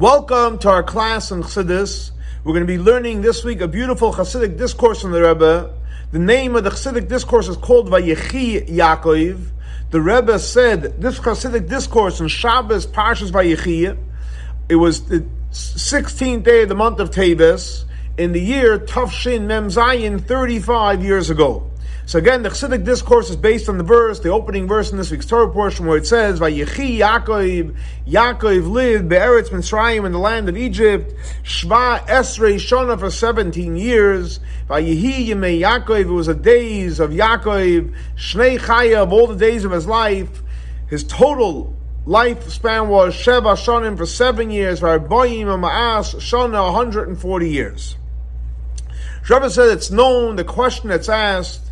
Welcome to our class in Chassidus. We're going to be learning this week a beautiful Chassidic discourse from the Rebbe. The name of the Chassidic discourse is called Vayechi Yaakov. The Rebbe said this Chassidic discourse in Shabbos Parshas Vayechi. It was the 16th day of the month of Teves in the year Tav Shin Mem Zayin 35 years ago. So again, the Chassidic discourse is based on the verse, the opening verse in this week's Torah portion, where it says, "Vayechi Yaakov, Yaakov lived be'eretz Mitzrayim in the land of Egypt, Shva Esrei Shona for seventeen years. Vayehi Yemei Yaakov, it was the days of Yaakov, Shnei Chaya of all the days of his life. His total lifespan was Sheva Shonim for seven years, Varboyim Ma'as Shona, 140 years. Rebbe said it's known, the question that's asked,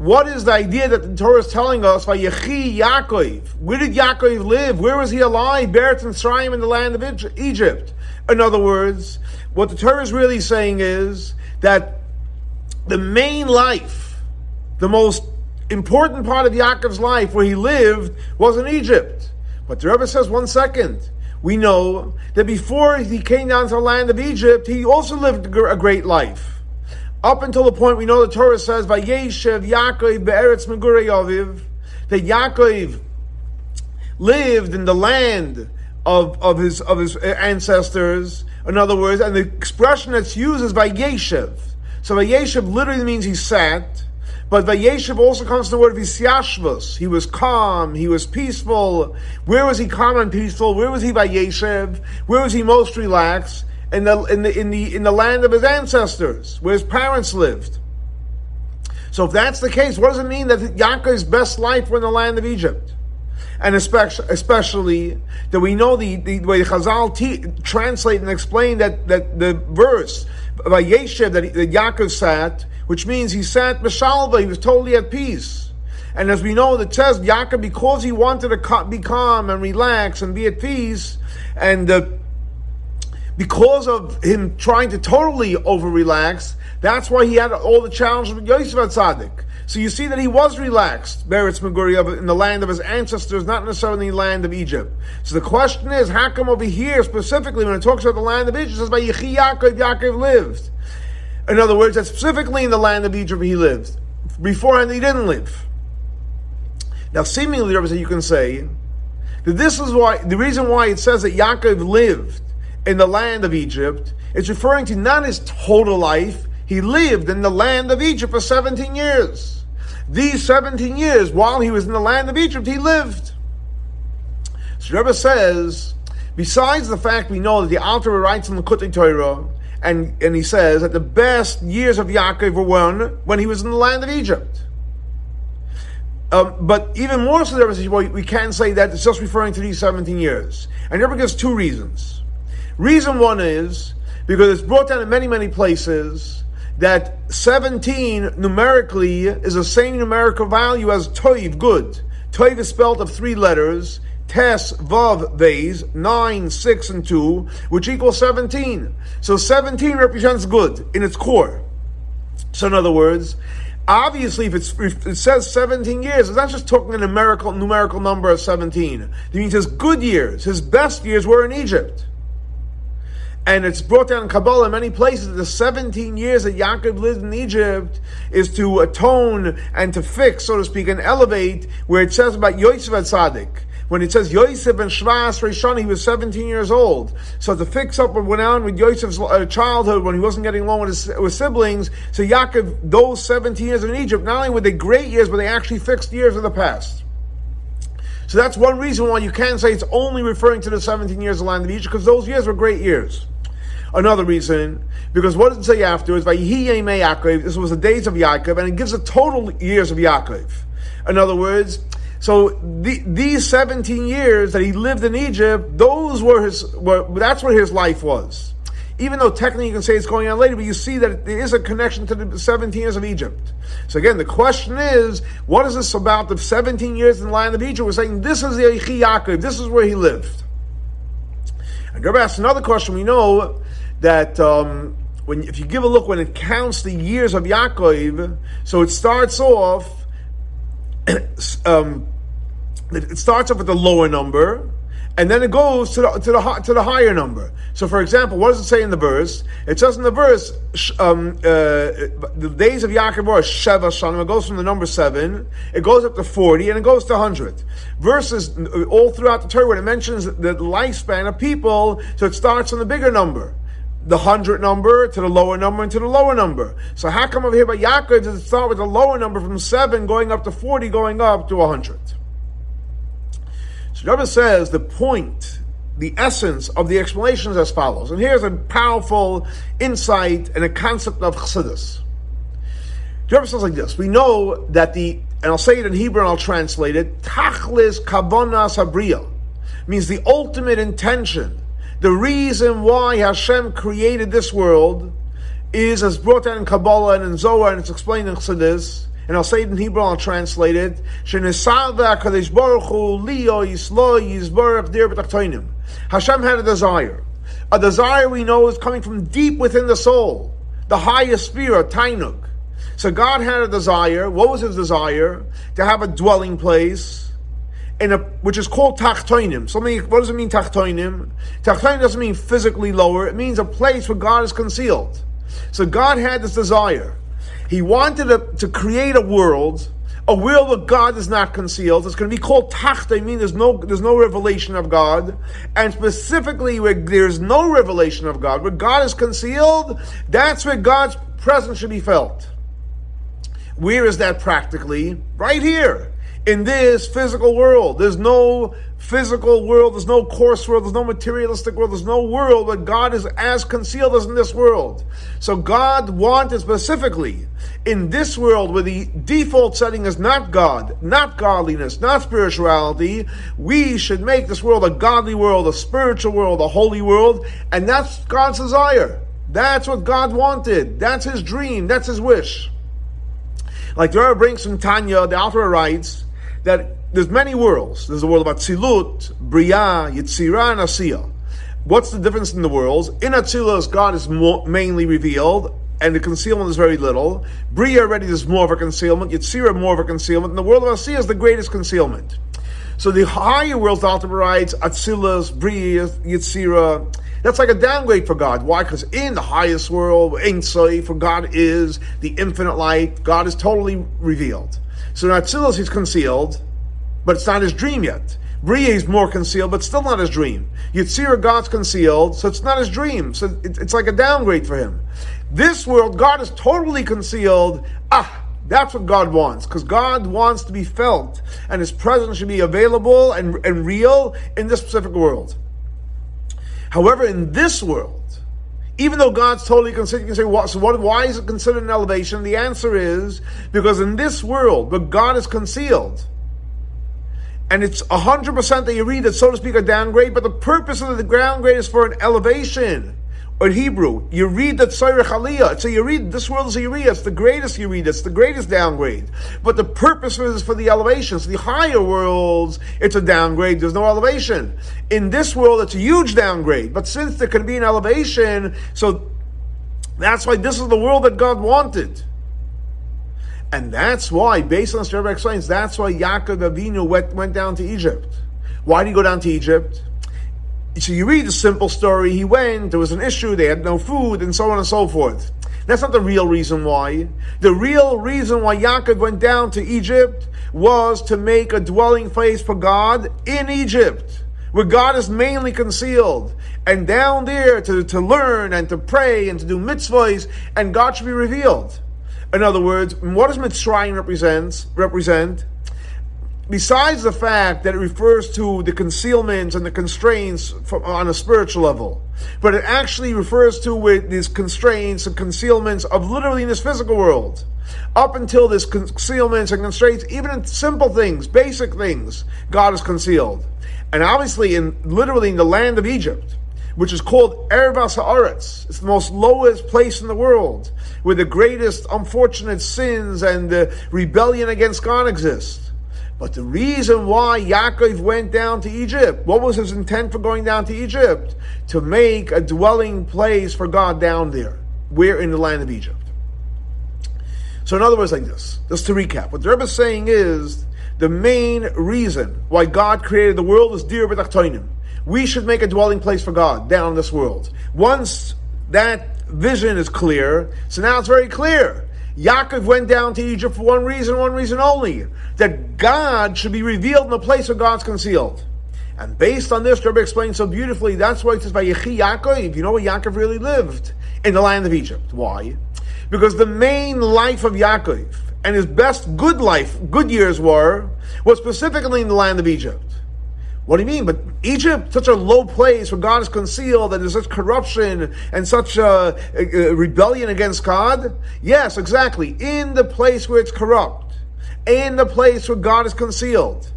what is the idea that the Torah is telling us? Vayechi Yaakov. Where did Yaakov live? Where was he alive? Beretz Mitzrayim in the land of Egypt. In other words, what the Torah is really saying is that the main life, the most important part of Yaakov's life, where he lived, was in Egypt. But the Rebbe says, one second. We know that before he came down to the land of Egypt, he also lived a great life. Up until the point we know the Torah says, Vayeshev Yaakov be'eretz megurei aviv, that Yaakov lived in the land of, of his of his ancestors. In other words, and the expression that's used is Vayeshev. So Vayeshev literally means he sat, but Vayeshev also comes from the word Visyashvus. He was calm, he was peaceful. Where was he calm and peaceful? Where was he Vayeshev? Where was he most relaxed? In the, in the, in the, in the land of his ancestors, where his parents lived. So if that's the case, what does it mean that Yaakov's best life were in the land of Egypt? And especially, especially that we know the, the, way the Chazal te- translate and explain that, that the verse Vayeshev that, that Yaakov sat, which means he sat Meshalva, he was totally at peace. And as we know, the says Yaakov, because he wanted to be calm and relax and be at peace, and uh, because of him trying to totally over relax, that's why he had all the challenges with Yosef Atzadik. So you see that he was relaxed, Beretz Meguri, in the land of his ancestors, not necessarily in the land of Egypt. So the question is, how come over here, specifically, when it talks about the land of Egypt, it says Vayechi Yaakov, Yaakov lived. In other words, that specifically in the land of Egypt he lived. Beforehand, he didn't live. Now, seemingly, you can say that this is why, the reason why it says that Yaakov lived in the land of Egypt, it's referring to not his total life. He lived in the land of Egypt for 17 years. These 17 years, while he was in the land of Egypt, he lived. So Rebbe says, besides the fact we know that the Alter writes in the Kutei Torah, and, and he says that the best years of Yaakov were when, when he was in the land of Egypt. Um, but even more so, Rebbe says, well, we can't say that it's just referring to these 17 years. And Rebbe gives two reasons. Reason one is because it's brought down in many, many places that 17 numerically is the same numerical value as toiv, good. Toiv is spelled of three letters, tes, vav, vase, 9, 6, and 2, which equals 17. So 17 represents good in its core. So in other words, obviously if, if, it says 17 years, it's not just talking a numerical, numerical number of 17. It means his good years, his best years were in Egypt. And it's brought down in Kabbalah in many places the 17 years that Yaakov lived in Egypt is to atone and to fix, so to speak, and elevate where it says about Yosef at Tzaddik. When it says Yosef and Shvas Rishon, he was 17 years old. So to fix up what went on with Yosef's uh, childhood when he wasn't getting along with his with siblings, so Yaakov, those 17 years in Egypt, not only were they great years, but they actually fixed years of the past. So that's one reason why you can't say it's only referring to the 17 years of the land of Egypt, because those years were great years. Another reason, because what does it say afterwards? Yaakov, this was the days of Yaakov, and it gives the total years of Yaakov. In other words, so the, these 17 years that he lived in Egypt, those were his, were, that's where his life was. Even though technically you can say it's going on later, but you see that there is a connection to the 17 years of Egypt. So again, the question is, what is this about the 17 years in the land of Egypt? We're saying this is the Yaakov, this is where he lived. And Rebbe asks another question. We know that um, when if you give a look when it counts the years of Yaakov, so it starts off. um, it starts off with the lower number, and then it goes to the, to the to the higher number. So, for example, what does it say in the verse? It says in the verse, um, uh, the days of Yaakov are Sheva Shanim. It goes from the number seven, it goes up to forty, and it goes to hundred. Verses uh, all throughout the Torah when it mentions the lifespan of people, so it starts on the bigger number the hundred number to the lower number and to the lower number. So how come over here by Yaakov does it start with the lower number from seven going up to forty, going up to hundred? So Rebbe says the point, the essence of the explanation is as follows. And here's a powerful insight and a concept of Chassidus. Rebbe says like this. We know that the, and I'll say it in Hebrew and I'll translate it, Tachlis Kavonas Habriya means the ultimate intention, the reason why Hashem created this world is as brought down in Kabbalah and in Zohar, and it's explained in Chassidus, and I'll say it in Hebrew, I'll translate it. Hashem had a desire. A desire we know is coming from deep within the soul, the highest spirit, Tainuk. So God had a desire. What was his desire? To have a dwelling place, in a, which is called tachtoinim. So what does it mean tachtoinim? Tachtoinim doesn't mean physically lower. It means a place where God is concealed. So God had this desire. He wanted to, to create a world, a world where God is not concealed. It's going to be called Tachta. I mean, there's no there's no revelation of God, and specifically where there's no revelation of God, where God is concealed, that's where God's presence should be felt. Where is that practically? Right here in this physical world. There's no physical world, there's no coarse world, there's no materialistic world, there's no world where God is as concealed as in this world. So God wanted specifically in this world where the default setting is not God, not godliness, not spirituality, we should make this world a godly world, a spiritual world, a holy world, and that's God's desire. That's what God wanted. That's his dream. That's his wish. Like the Rebbe brings from Tanya, the author writes, that there's many worlds. There's a world of Atzilut, Bria, Yitzira, and Asiya. What's the difference in the worlds? In Atzilus, God is more, mainly revealed, and the concealment is very little. Bria already is more of a concealment. Yitzira more of a concealment. And the world of Asiya is the greatest concealment. So the higher worlds, the Alter writes, Atzilus, Bria, Yitzira, that's like a downgrade for God. Why? Because in the highest world, Ein Sof God is the infinite light. God is totally revealed. So in Atzilus he's concealed, but it's not his dream yet. Bria is more concealed, but still not his dream. Yitzira, God's concealed, so it's not his dream. So it's like a downgrade for him. This world, God is totally concealed. Ah, that's what God wants, because God wants to be felt, and His presence should be available and, and real in this specific world. However, in this world, even though God's totally considered, you can say, what, so what, why is it considered an elevation? The answer is because in this world, but God is concealed, and it's 100% that you read it, so to speak, a downgrade, but the purpose of the downgrade is for an elevation or Hebrew, you read that Tzarech Aliyah. So you read this world is a Yiriyah. It's the greatest read. It's the greatest downgrade. But the purpose is for the elevations. The higher worlds, it's a downgrade. There's no elevation. In this world, it's a huge downgrade. But since there can be an elevation, so that's why this is the world that God wanted. And that's why, based on this, Rebbe explains, that's why Yaakov Avinu went, went down to Egypt. Why did he go down to Egypt? So you read the simple story. He went, there was an issue, they had no food, and so on and so forth. That's not the real reason why. The real reason why Yaakov went down to Egypt was to make a dwelling place for God in Egypt, where God is mainly concealed. And down there to, to learn and to pray and to do mitzvahs, and God should be revealed. In other words, what does Mitzrayim represent? represent? Besides the fact that it refers to the concealments and the constraints from, on a spiritual level, but it actually refers to with these constraints and concealments of literally in this physical world. Up until this concealments and constraints, even in simple things, basic things, God is concealed. And obviously, in literally in the land of Egypt, which is called Ervas Haaretz. It's the most lowest place in the world, where the greatest unfortunate sins and the rebellion against God exist. But the reason why Yaakov went down to Egypt, what was his intent for going down to Egypt? To make a dwelling place for God down there. Where in the land of Egypt. So in other words, like this, just to recap, what the Rebbe is saying is the main reason why God created the world is dir b'tachtoinim. we should make a dwelling place for God down in this world. Once that vision is clear, so now it's very clear. Yaakov went down to Egypt for one reason, one reason only that God should be revealed in the place where God's concealed. And based on this, Rebbe explains so beautifully, that's why it says Vayechi Yaakov, you know where Yaakov really lived? In the land of Egypt. Why? Because the main life of Yaakov and his best good life, good years were, was specifically in the land of Egypt. What do you mean? But Egypt, such a low place where God is concealed and there's such corruption and such a, a, a rebellion against God? Yes, exactly. In the place where it's corrupt, in the place where God is concealed.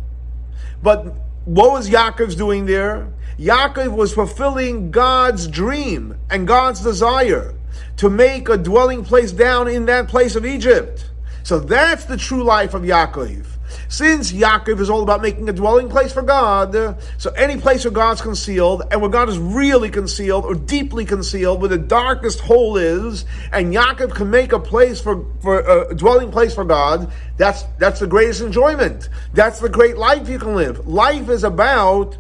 But what was Yaakov's doing there? Yaakov was fulfilling God's dream and God's desire to make a dwelling place down in that place of Egypt. So that's the true life of Yaakov. Since Yaakov is all about making a dwelling place for God, so any place where God's concealed and where God is really concealed or deeply concealed, where the darkest hole is, and Yaakov can make a place for, for uh, a dwelling place for God, that's that's the greatest enjoyment. That's the great life you can live. Life is about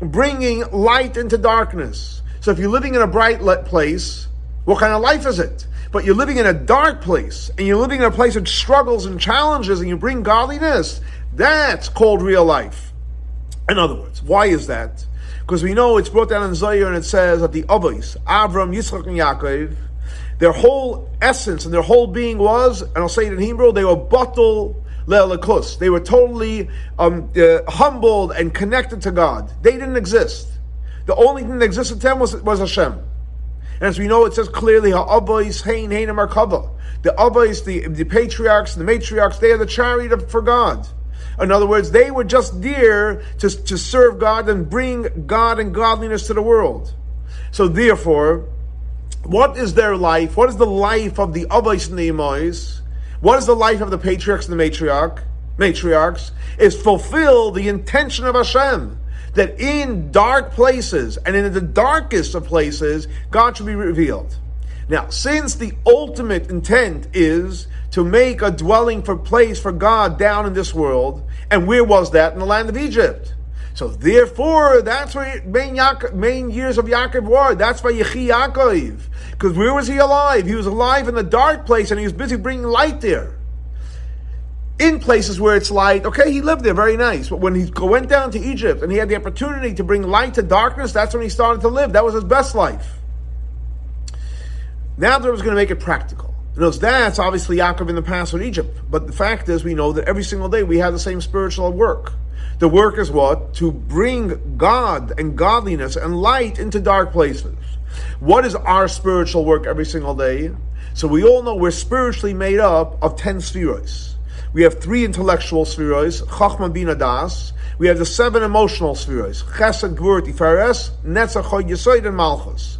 bringing light into darkness. So if you're living in a bright place, what kind of life is it? But you're living in a dark place, and you're living in a place of struggles and challenges, and you bring godliness. That's called real life. In other words, why is that? Because we know it's brought down in Zohar and it says that the Avos, Avram, Yitzchak, and Yaakov, their whole essence and their whole being was, and I'll say it in Hebrew, they were batul le'alakus. They were totally um, uh, humbled and connected to God. They didn't exist. The only thing that existed to them was, was Hashem. As we know, it says clearly, ha'avos hein markava. Er, the avos, the, the patriarchs, the matriarchs, they are the chariot for God. In other words, they were just there to, to serve God and bring God and godliness to the world. So therefore, what is their life? What is the life of the avos and the imais? What is the life of the patriarchs and the matriarch? Matriarchs is fulfill the intention of Hashem that in dark places and in the darkest of places, God should be revealed. Now, since the ultimate intent is to make a dwelling for place for God down in this world, and where was that? In the land of Egypt. So therefore, that's where main, Yaakov, main years of Yaakov were. That's why Yechi Yaakov. Because where was he alive? He was alive in the dark place and he was busy bringing light there in places where it's light. Okay, he lived there, very nice. But when he went down to Egypt and he had the opportunity to bring light to darkness, that's when he started to live. That was his best life. Now there was going to make it practical. knows that's obviously Yaakov in the past with Egypt. But the fact is, we know that every single day we have the same spiritual work. The work is what? To bring God and godliness and light into dark places. What is our spiritual work every single day? So we all know we're spiritually made up of ten spheres. We have three intellectual spheres, Chachma Bina Das. We have the seven emotional spheres, Chesed, Gvur, Tiferes, Netzach, Chod, Yesoid, and Malchus.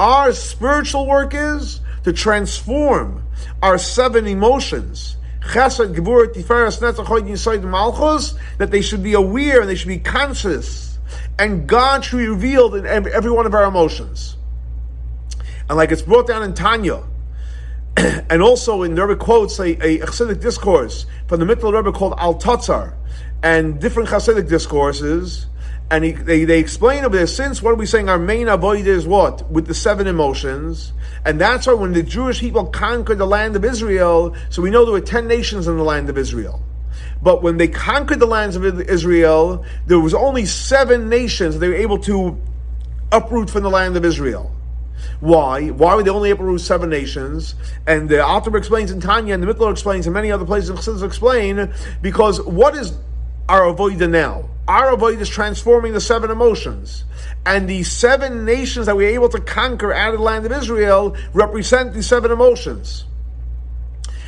Our spiritual work is to transform our seven emotions, Chesed, Gvur, Tiferes, Netzach, Chod, Yesoid, and Malchus, that they should be aware and they should be conscious. And God should be revealed in every one of our emotions. And like it's brought down in Tanya, and also in the Rebbe quotes a, a Hasidic discourse from the Mittler Rebbe called Al Tatzar, and different Hasidic discourses. And he, they, they explain over there, since what are we saying, our main avoid is what? With the seven emotions. And that's why when the Jewish people conquered the land of Israel, so we know there were ten nations in the land of Israel. But when they conquered the lands of Israel, there was only seven nations they were able to uproot from the land of Israel. Why? Why were they only able to rule seven nations? And the author explains in Tanya, and the Mittler explains, and many other places in explain, because what is our avoida now? Our avoid is transforming the seven emotions. And the seven nations that we are able to conquer out of the land of Israel represent the seven emotions.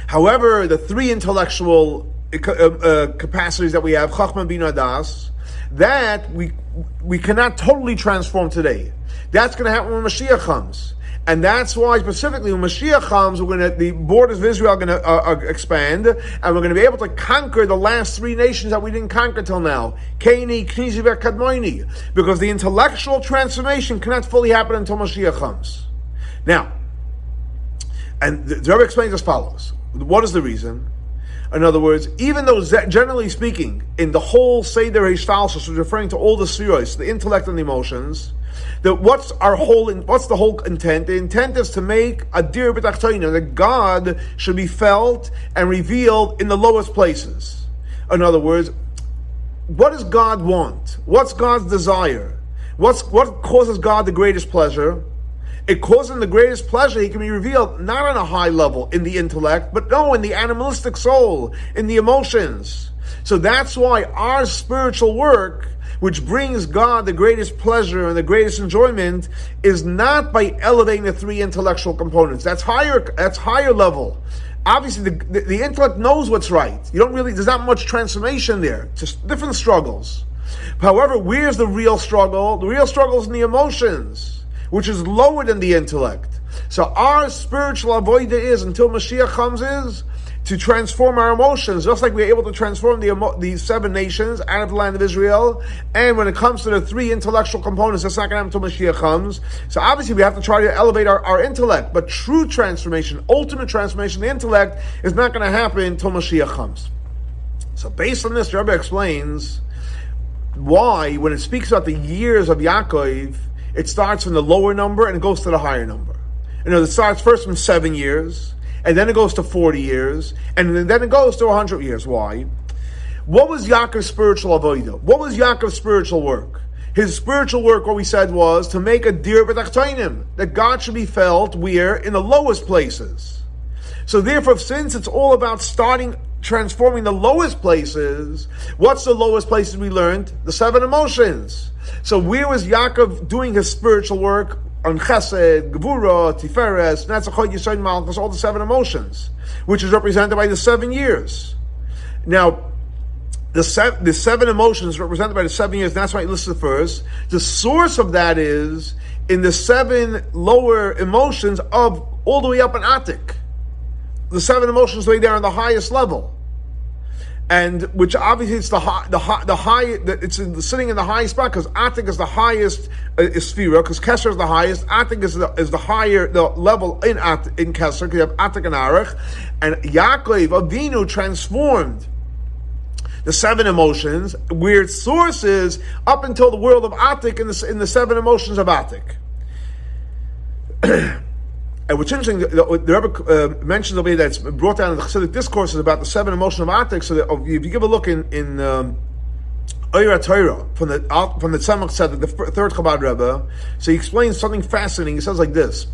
However, the three intellectual uh, uh, capacities that we have, Chachma Bina Das, that we we cannot totally transform today. That's going to happen when Mashiach comes. And that's why specifically when Mashiach comes, we're going to, the borders of Israel are going to uh, uh, expand, and we're going to be able to conquer the last three nations that we didn't conquer till now. Kaini, Knizi, Kadmoini. Because the intellectual transformation cannot fully happen until Mashiach comes. Now, and the, the Rebbe explains as follows. What is the reason? In other words, even though generally speaking, in the whole Seder Hishtalshus, which is referring to all the spheres, the intellect and the emotions, that what's our whole, what's the whole intent? The intent is to make a dir b'tachtoina, that God should be felt and revealed in the lowest places. In other words, what does God want? What's God's desire? What's, what causes God the greatest pleasure? It causes him the greatest pleasure. He can be revealed not on a high level in the intellect, but no, in the animalistic soul, in the emotions. So that's why our spiritual work, which brings God the greatest pleasure and the greatest enjoyment, is not by elevating the three intellectual components. That's higher. That's higher level. Obviously, the, the, the intellect knows what's right. You don't really. There's not much transformation there. Just different struggles. However, where's the real struggle? The real struggle is in the emotions which is lower than the intellect. So our spiritual avoida is until Mashiach comes is to transform our emotions, just like we're able to transform the, emo- the seven nations out of the land of Israel. And when it comes to the three intellectual components, that's not going to happen until Mashiach comes. So obviously we have to try to elevate our, our intellect, but true transformation, ultimate transformation the intellect is not going to happen until Mashiach comes. So based on this, Rebbe explains why, when it speaks about the years of Yaakov, it starts from the lower number and it goes to the higher number. You know, it starts first from seven years, and then it goes to 40 years, and then it goes to 100 years. Why? What was Yaakov's spiritual avodah? What was Yaakov's spiritual work? His spiritual work, what we said was to make a dir b'tachtainim, that God should be felt where? In the lowest places. So therefore, since it's all about starting transforming the lowest places, what's the lowest places we learned? The seven emotions. So where was Yaakov doing his spiritual work? On Chesed, Gevura, Tiferes, Netzachot, Yisod, Malchus, all the seven emotions, which is represented by the seven years. Now, the, seven, the seven emotions represented by the seven years, and that's why it lists the first. The source of that is in the seven lower emotions of all the way up in Atik. The seven emotions way there on the highest level and which obviously it's the high, the high, the high, it's in, the, sitting in the highest spot because Atik is the highest uh, sphere because Kesser is the highest. Atik is the, is the higher the level in At, in Kesser because you have Atik and Arich, and Yaakov Avinu transformed the seven emotions weird sources up until the world of Atik in the, in the seven emotions of Atik. And what's interesting, the, the Rebbe uh, mentions over here that's brought down in the Chassidic discourses about the seven emotional atik. So that, if you give a look in in um, Torah from the from the Tzemach Tzedek, the third Chabad Rebbe, so he explains something fascinating. He says like this: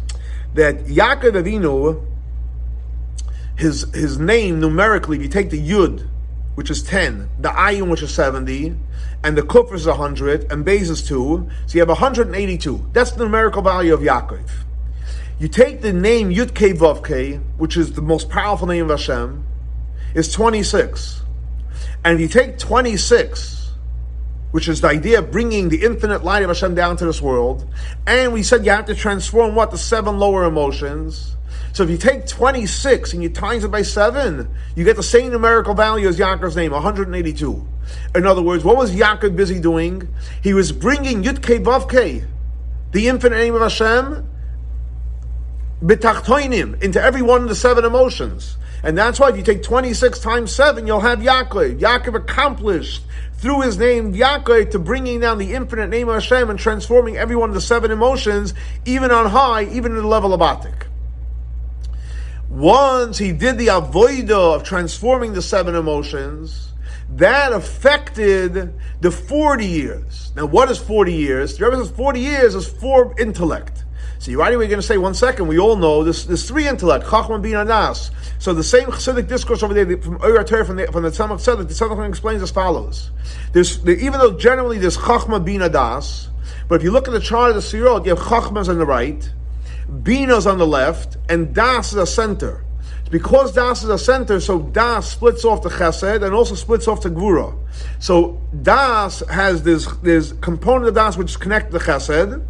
that Yaakov Avinu, his his name numerically, if you take the Yud, which is ten, the Ayin, which is seventy, and the Kufr is hundred, and Bez is two, so you have hundred and eighty-two. That's the numerical value of Yaakov. You take the name Yud Kei which is the most powerful name of Hashem, is 26. And if you take 26, which is the idea of bringing the infinite light of Hashem down to this world, and we said you have to transform what? The seven lower emotions. So if you take 26 and you times it by 7, you get the same numerical value as Yaakov's name, 182. In other words, what was Yaakov busy doing? He was bringing Yud Kei, the infinite name of Hashem, into every one of the seven emotions. And that's why if you take 26 times 7, you'll have Yaakov. Yaakov accomplished through his name Yaakov to bringing down the infinite name of Hashem and transforming every one of the seven emotions, even on high, even in the level of Atik. Once he did the avoida of transforming the seven emotions, that affected the 40 years. Now, what is 40 years? The says 40 years is for intellect. Right away, we're going to say one second. We all know this. There's three intellect: Chachman, Bina, Das. So the same Chassidic discourse over there from Oyer from the from the Tzemach Tzedek, the Tzemach explains as follows: There's even though generally there's Chachma, Bina, Das, but if you look at the chart of the Sirot, you have Chachmas on the right, Bina's on the left, and Das is a center. Because Das is a center, so Das splits off the Chesed and also splits off the Gvura. So Das has this this component of Das which is connected to Chesed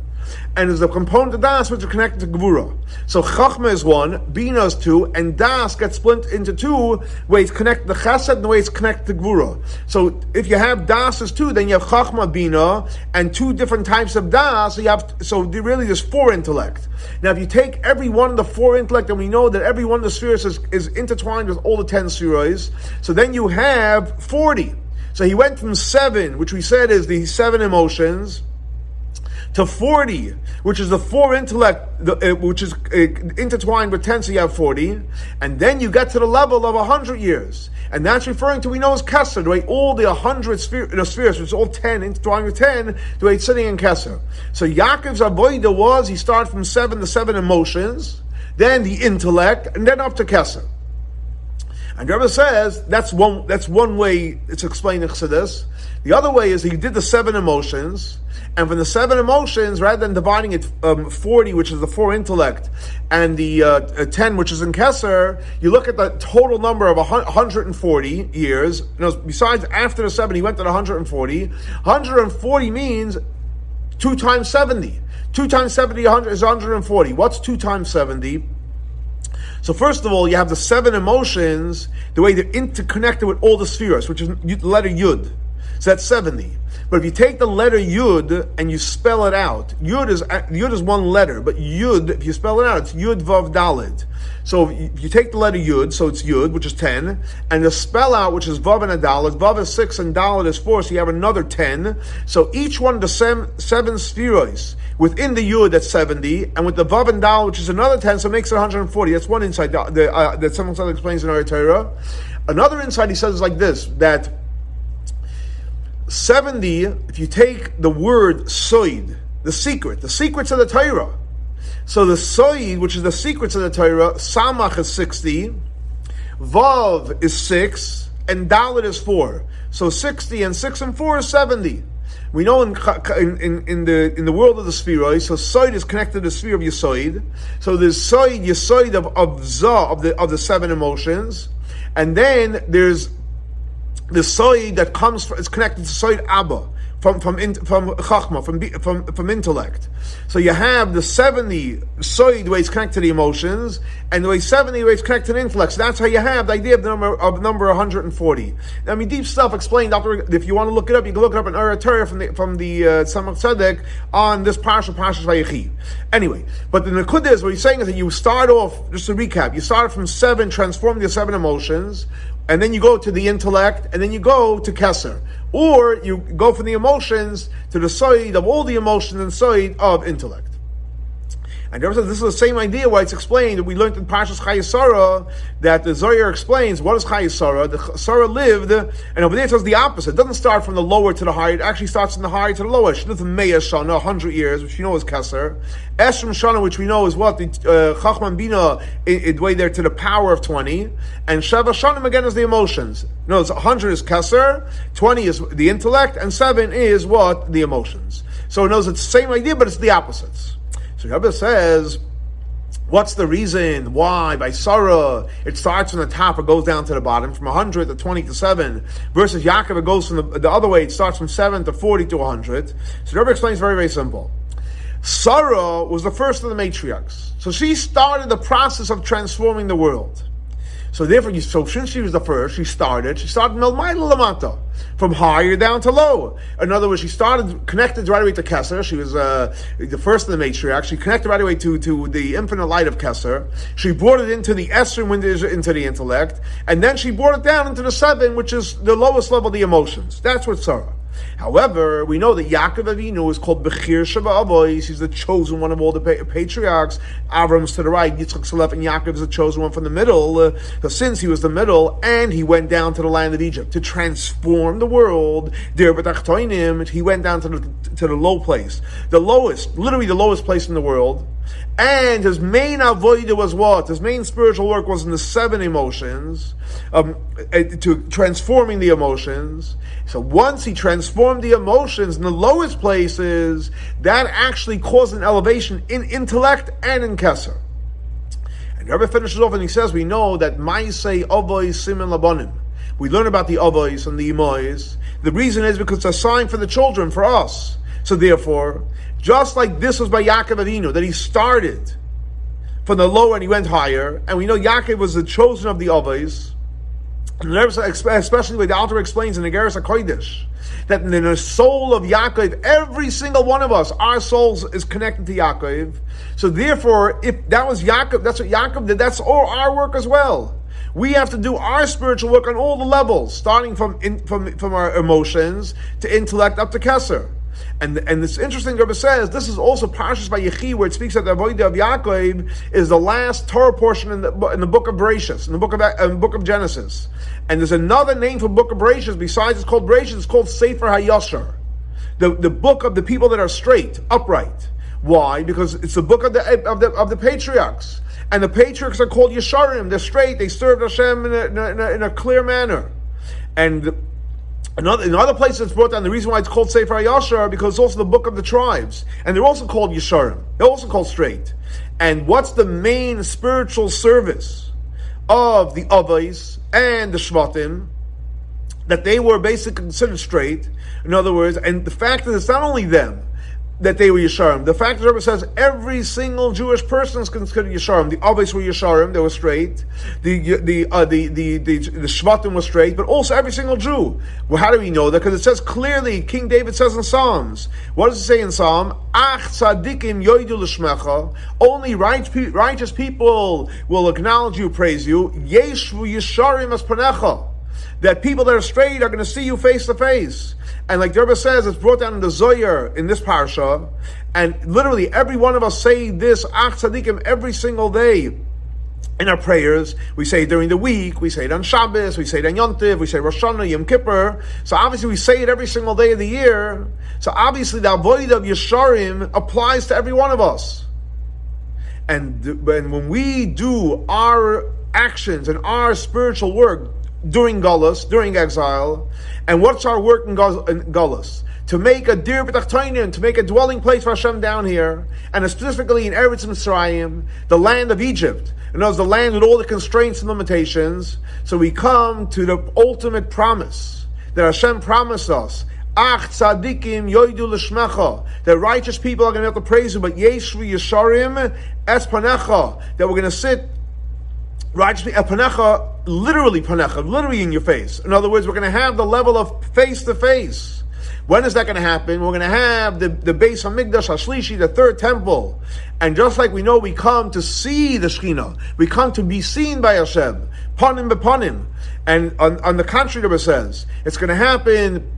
and there's a component of Das which is connected to Gvura. So Chachma is one, Bina is two, and Das gets split into two ways connected to Chesed and the way it's connected to Gvura. So if you have Das is two, then you have Chachma, Bina, and two different types of Das. So you have so really there's four intellect. Now if you take every one of the four intellect, and we know that every one of the spheres is, is intertwined with all the ten spheres, so then you have forty. So he went from seven, which we said is the seven emotions, to 40, which is the four intellect, the, uh, which is uh, intertwined with 10, so you have 40. And then you get to the level of 100 years. And that's referring to, we know as Kesser, way all the 100 sphere, the spheres, which is all 10, intertwined with 10, the way it's sitting in Kesser. So Yaakov's avoida was, he started from seven, the seven emotions, then the intellect, and then up to Kesser. And Rebbe says that's one that's one way it's explained in Chassidus. The other way is he did the seven emotions, and from the seven emotions, rather than dividing it um, forty, which is the four intellect, and the uh, uh, ten, which is in Kesser, you look at the total number of hundred and forty years. You besides after the seven, he went to the 140. 140 means two times seventy. Two times 70 is 140. What's two times 70? So first of all, you have the seven emotions, the way they're interconnected with all the spheres, which is letter Yud. So that's 70. But if you take the letter Yud and you spell it out, Yud is Yud is one letter, but Yud, if you spell it out, it's Yud Vav Dalid. So if you take the letter Yud, so it's Yud, which is 10, and the spell out, which is Vav and a Dalit, Vav is 6 and Dalit is 4, so you have another 10. So each one of the seven, seven spheroids, within the Yud, that's 70, and with the Vav and Dal, which is another 10, so it makes it 140. That's one insight that, uh, that someone explains in our Torah. Another insight he says is like this, that 70, if you take the word Soid, the secret, the secrets of the Torah, so the Soid, which is the secrets of the Torah, Samach is 60, Vav is 6, and Dalit is 4. So 60 and 6 and 4 is 70. We know in, in, in, the in the world of the spheroid, so Soid is connected to the sphere of Yesoid. So there's Soid, Yesoid of, of Za, of the, of the seven emotions. And then there's the Soid that comes, from, it's connected to Soid Abba from from in, from chachma, from from from intellect. So you have the seventy soid ways connected to the emotions, and the way seventy ways connected to intellect. So that's how you have the idea of the number of number one hundred and forty. I mean, deep stuff explained. Dr. If you want to look it up, you can look it up in Ur from the from the uh, Tzemach Tzedek on this parsha Parshas Vayechi. Anyway, but the Nakud is what he's saying is that you start off just to recap. You start from seven, transform the seven emotions and then you go to the intellect, and then you go to Kesser. Or you go from the emotions to the side of all the emotions and side of intellect. And says this is the same idea why it's explained. That we learned in Parshas Chayei Sarah that the Zohar explains what is Chayei Sarah. The Sarah lived, and over there it says the opposite. It doesn't start from the lower to the higher. It actually starts from the higher to the lower. She lived Meya Shana, 100 years, which you know is Kesser. Esrim Shana, which we know is what? The uh, Chachman Bina, it, way there to the power of 20. And Sheva Shanim again is the emotions. No, it's 100 is Kesser, 20 is the intellect, and 7 is what? The emotions. So it knows it's the same idea, but it's the opposites. So Rebbe says, what's the reason why by Sarah it starts from the top, it goes down to the bottom, from 100 to 20 to 7, versus Yaakov it goes from the, the other way, it starts from 7 to 40 to 100. So Rebbe explains very, very simple. Sarah was the first of the matriarchs. So she started the process of transforming the world. So therefore, so since she was the first, she started, she started Lamata, from higher down to low. In other words, she started connected right away to Kesser. She was uh, the first of the matriarch. She connected right away to, to the infinite light of Kesser. She brought it into the Esther into the intellect. And then she brought it down into the seven, which is the lowest level of the emotions. That's what Sarah. However, we know that Yaakov Avinu is called Bechir Sheva Avois. He's the chosen one of all the patriarchs. Avram's to the right, Yitzchak to the left, and Yaakov is the chosen one from the middle. Uh, since he was the middle, and he went down to the land of Egypt to transform the world, he went down to the, to the low place, the lowest, literally the lowest place in the world. And his main avodah was what? His main spiritual work was in the seven emotions, um, eh, to transforming the emotions. So once he transformed the emotions in the lowest places, that actually caused an elevation in intellect and in Kesser. And Rebbe finishes off and he says, we know that Maisei Avoy Simen Labonim. We learn about the Avois and the Imois. The reason is because it's a sign for the children, for us So therefore, just like this was by Yaakov Avinu, that he started from the lower and he went higher, and we know Yaakov was the chosen of the Avos, especially way the author explains in the Geras HaKodesh, that in the soul of Yaakov, every single one of us, our souls is connected to Yaakov. So therefore, if that was Yaakov, that's what Yaakov did, that's all our work as well. We have to do our spiritual work on all the levels, starting from in, from, from our emotions to intellect up to Kesser. And and it's interesting. Rebbe says this is also Parshas Vayechi, where it speaks that the avodah of Yaakov is the last Torah portion in the in the book of Bereshis, in the book of uh, book of Genesis. And there's another name for book of Bereshis besides it's called Bereshis. It's called Sefer Hayashar, the the book of the people that are straight, upright. Why? Because it's the book of the of the of the patriarchs, and the patriarchs are called Yesharim. They're straight. They served Hashem in a, in a, in a clear manner, and in other, in other places, it's brought down. The reason why it's called Sefer Yashar because it's also the book of the tribes, and they're also called Yesharim. They're also called straight. And what's the main spiritual service of the Avos and the Shvatim? That they were basically considered straight. In other words, and the fact that it's not only them, that they were Yesharim. The fact that the says every single Jewish person is considered Yesharim. The Abbas were Yesharim, they were straight. The the uh, the the the, the Shvatim was straight, but also every single Jew. Well, how do we know that? Because it says clearly, King David says in Psalms. What does it say in Psalm? Ach tzadikim yoidu l'shmecha. Only righteous people will acknowledge you, praise you. Yeshu Yesharim as panecha. That people that are straight are going to see you face to face. And like Derba says, it's brought down in the Zohar in this parsha, and literally every one of us say this Ach Tzadikim every single day in our prayers. We say it during the week, we say it on Shabbos, we say it on Yontiv, we say Rosh Hashanah, Yom Kippur. So obviously we say it every single day of the year. So obviously the avoid of Yesharim applies to every one of us. And when we do our actions and our spiritual work during Gullus, during exile. And what's our work in Gullus? To make a dir b'tachtainim, to make a dwelling place for Hashem down here, and specifically in Eretz Mitzrayim, the land of Egypt. And as the land with all the constraints and limitations. So we come to the ultimate promise that Hashem promised us. Ach tzadikim yoidu l'shmecha. That righteous people are going to have to praise you, but yeshvu yesharim espanecha. That we're going to sit righteously panecha, literally panecha, literally in your face. In other words, we're going to have the level of face to face. When is that going to happen? We're going to have the, the base of Migdash Hashlishi, the third temple. And just like we know we come to see the Shekhinah, we come to be seen by Hashem, panim bepanim. And on, on the contrary, it says, it's going to happen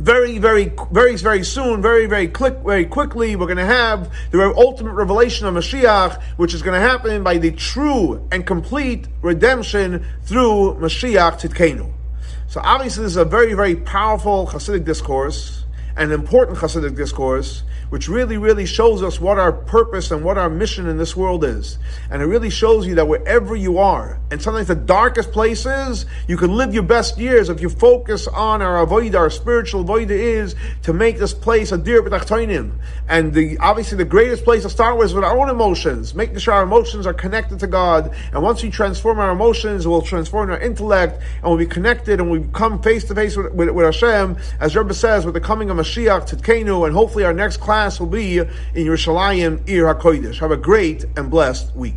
very, very, very, very soon, very, very quick, very quickly, we're going to have the ultimate revelation of Mashiach, which is going to happen by the true and complete redemption through Mashiach Tzidkenu. So obviously, this is a very, very powerful Hasidic discourse, an important Hasidic discourse, which really, really shows us what our purpose and what our mission in this world is. And it really shows you that wherever you are, and sometimes the darkest places, you can live your best years if you focus on our avoid, our spiritual avoid is to make this place a dear b'tachtoinim. And the, obviously the greatest place to start with is with our own emotions, making sure our emotions are connected to God. And once we transform our emotions, we'll transform our intellect, and we'll be connected, and we'll come face to face with, with, with Hashem, as Rebbe says, with the coming of Mashiach, Tzidkenu, and hopefully our next class will be in Yerushalayim, Ir HaKodesh. Have a great and blessed week.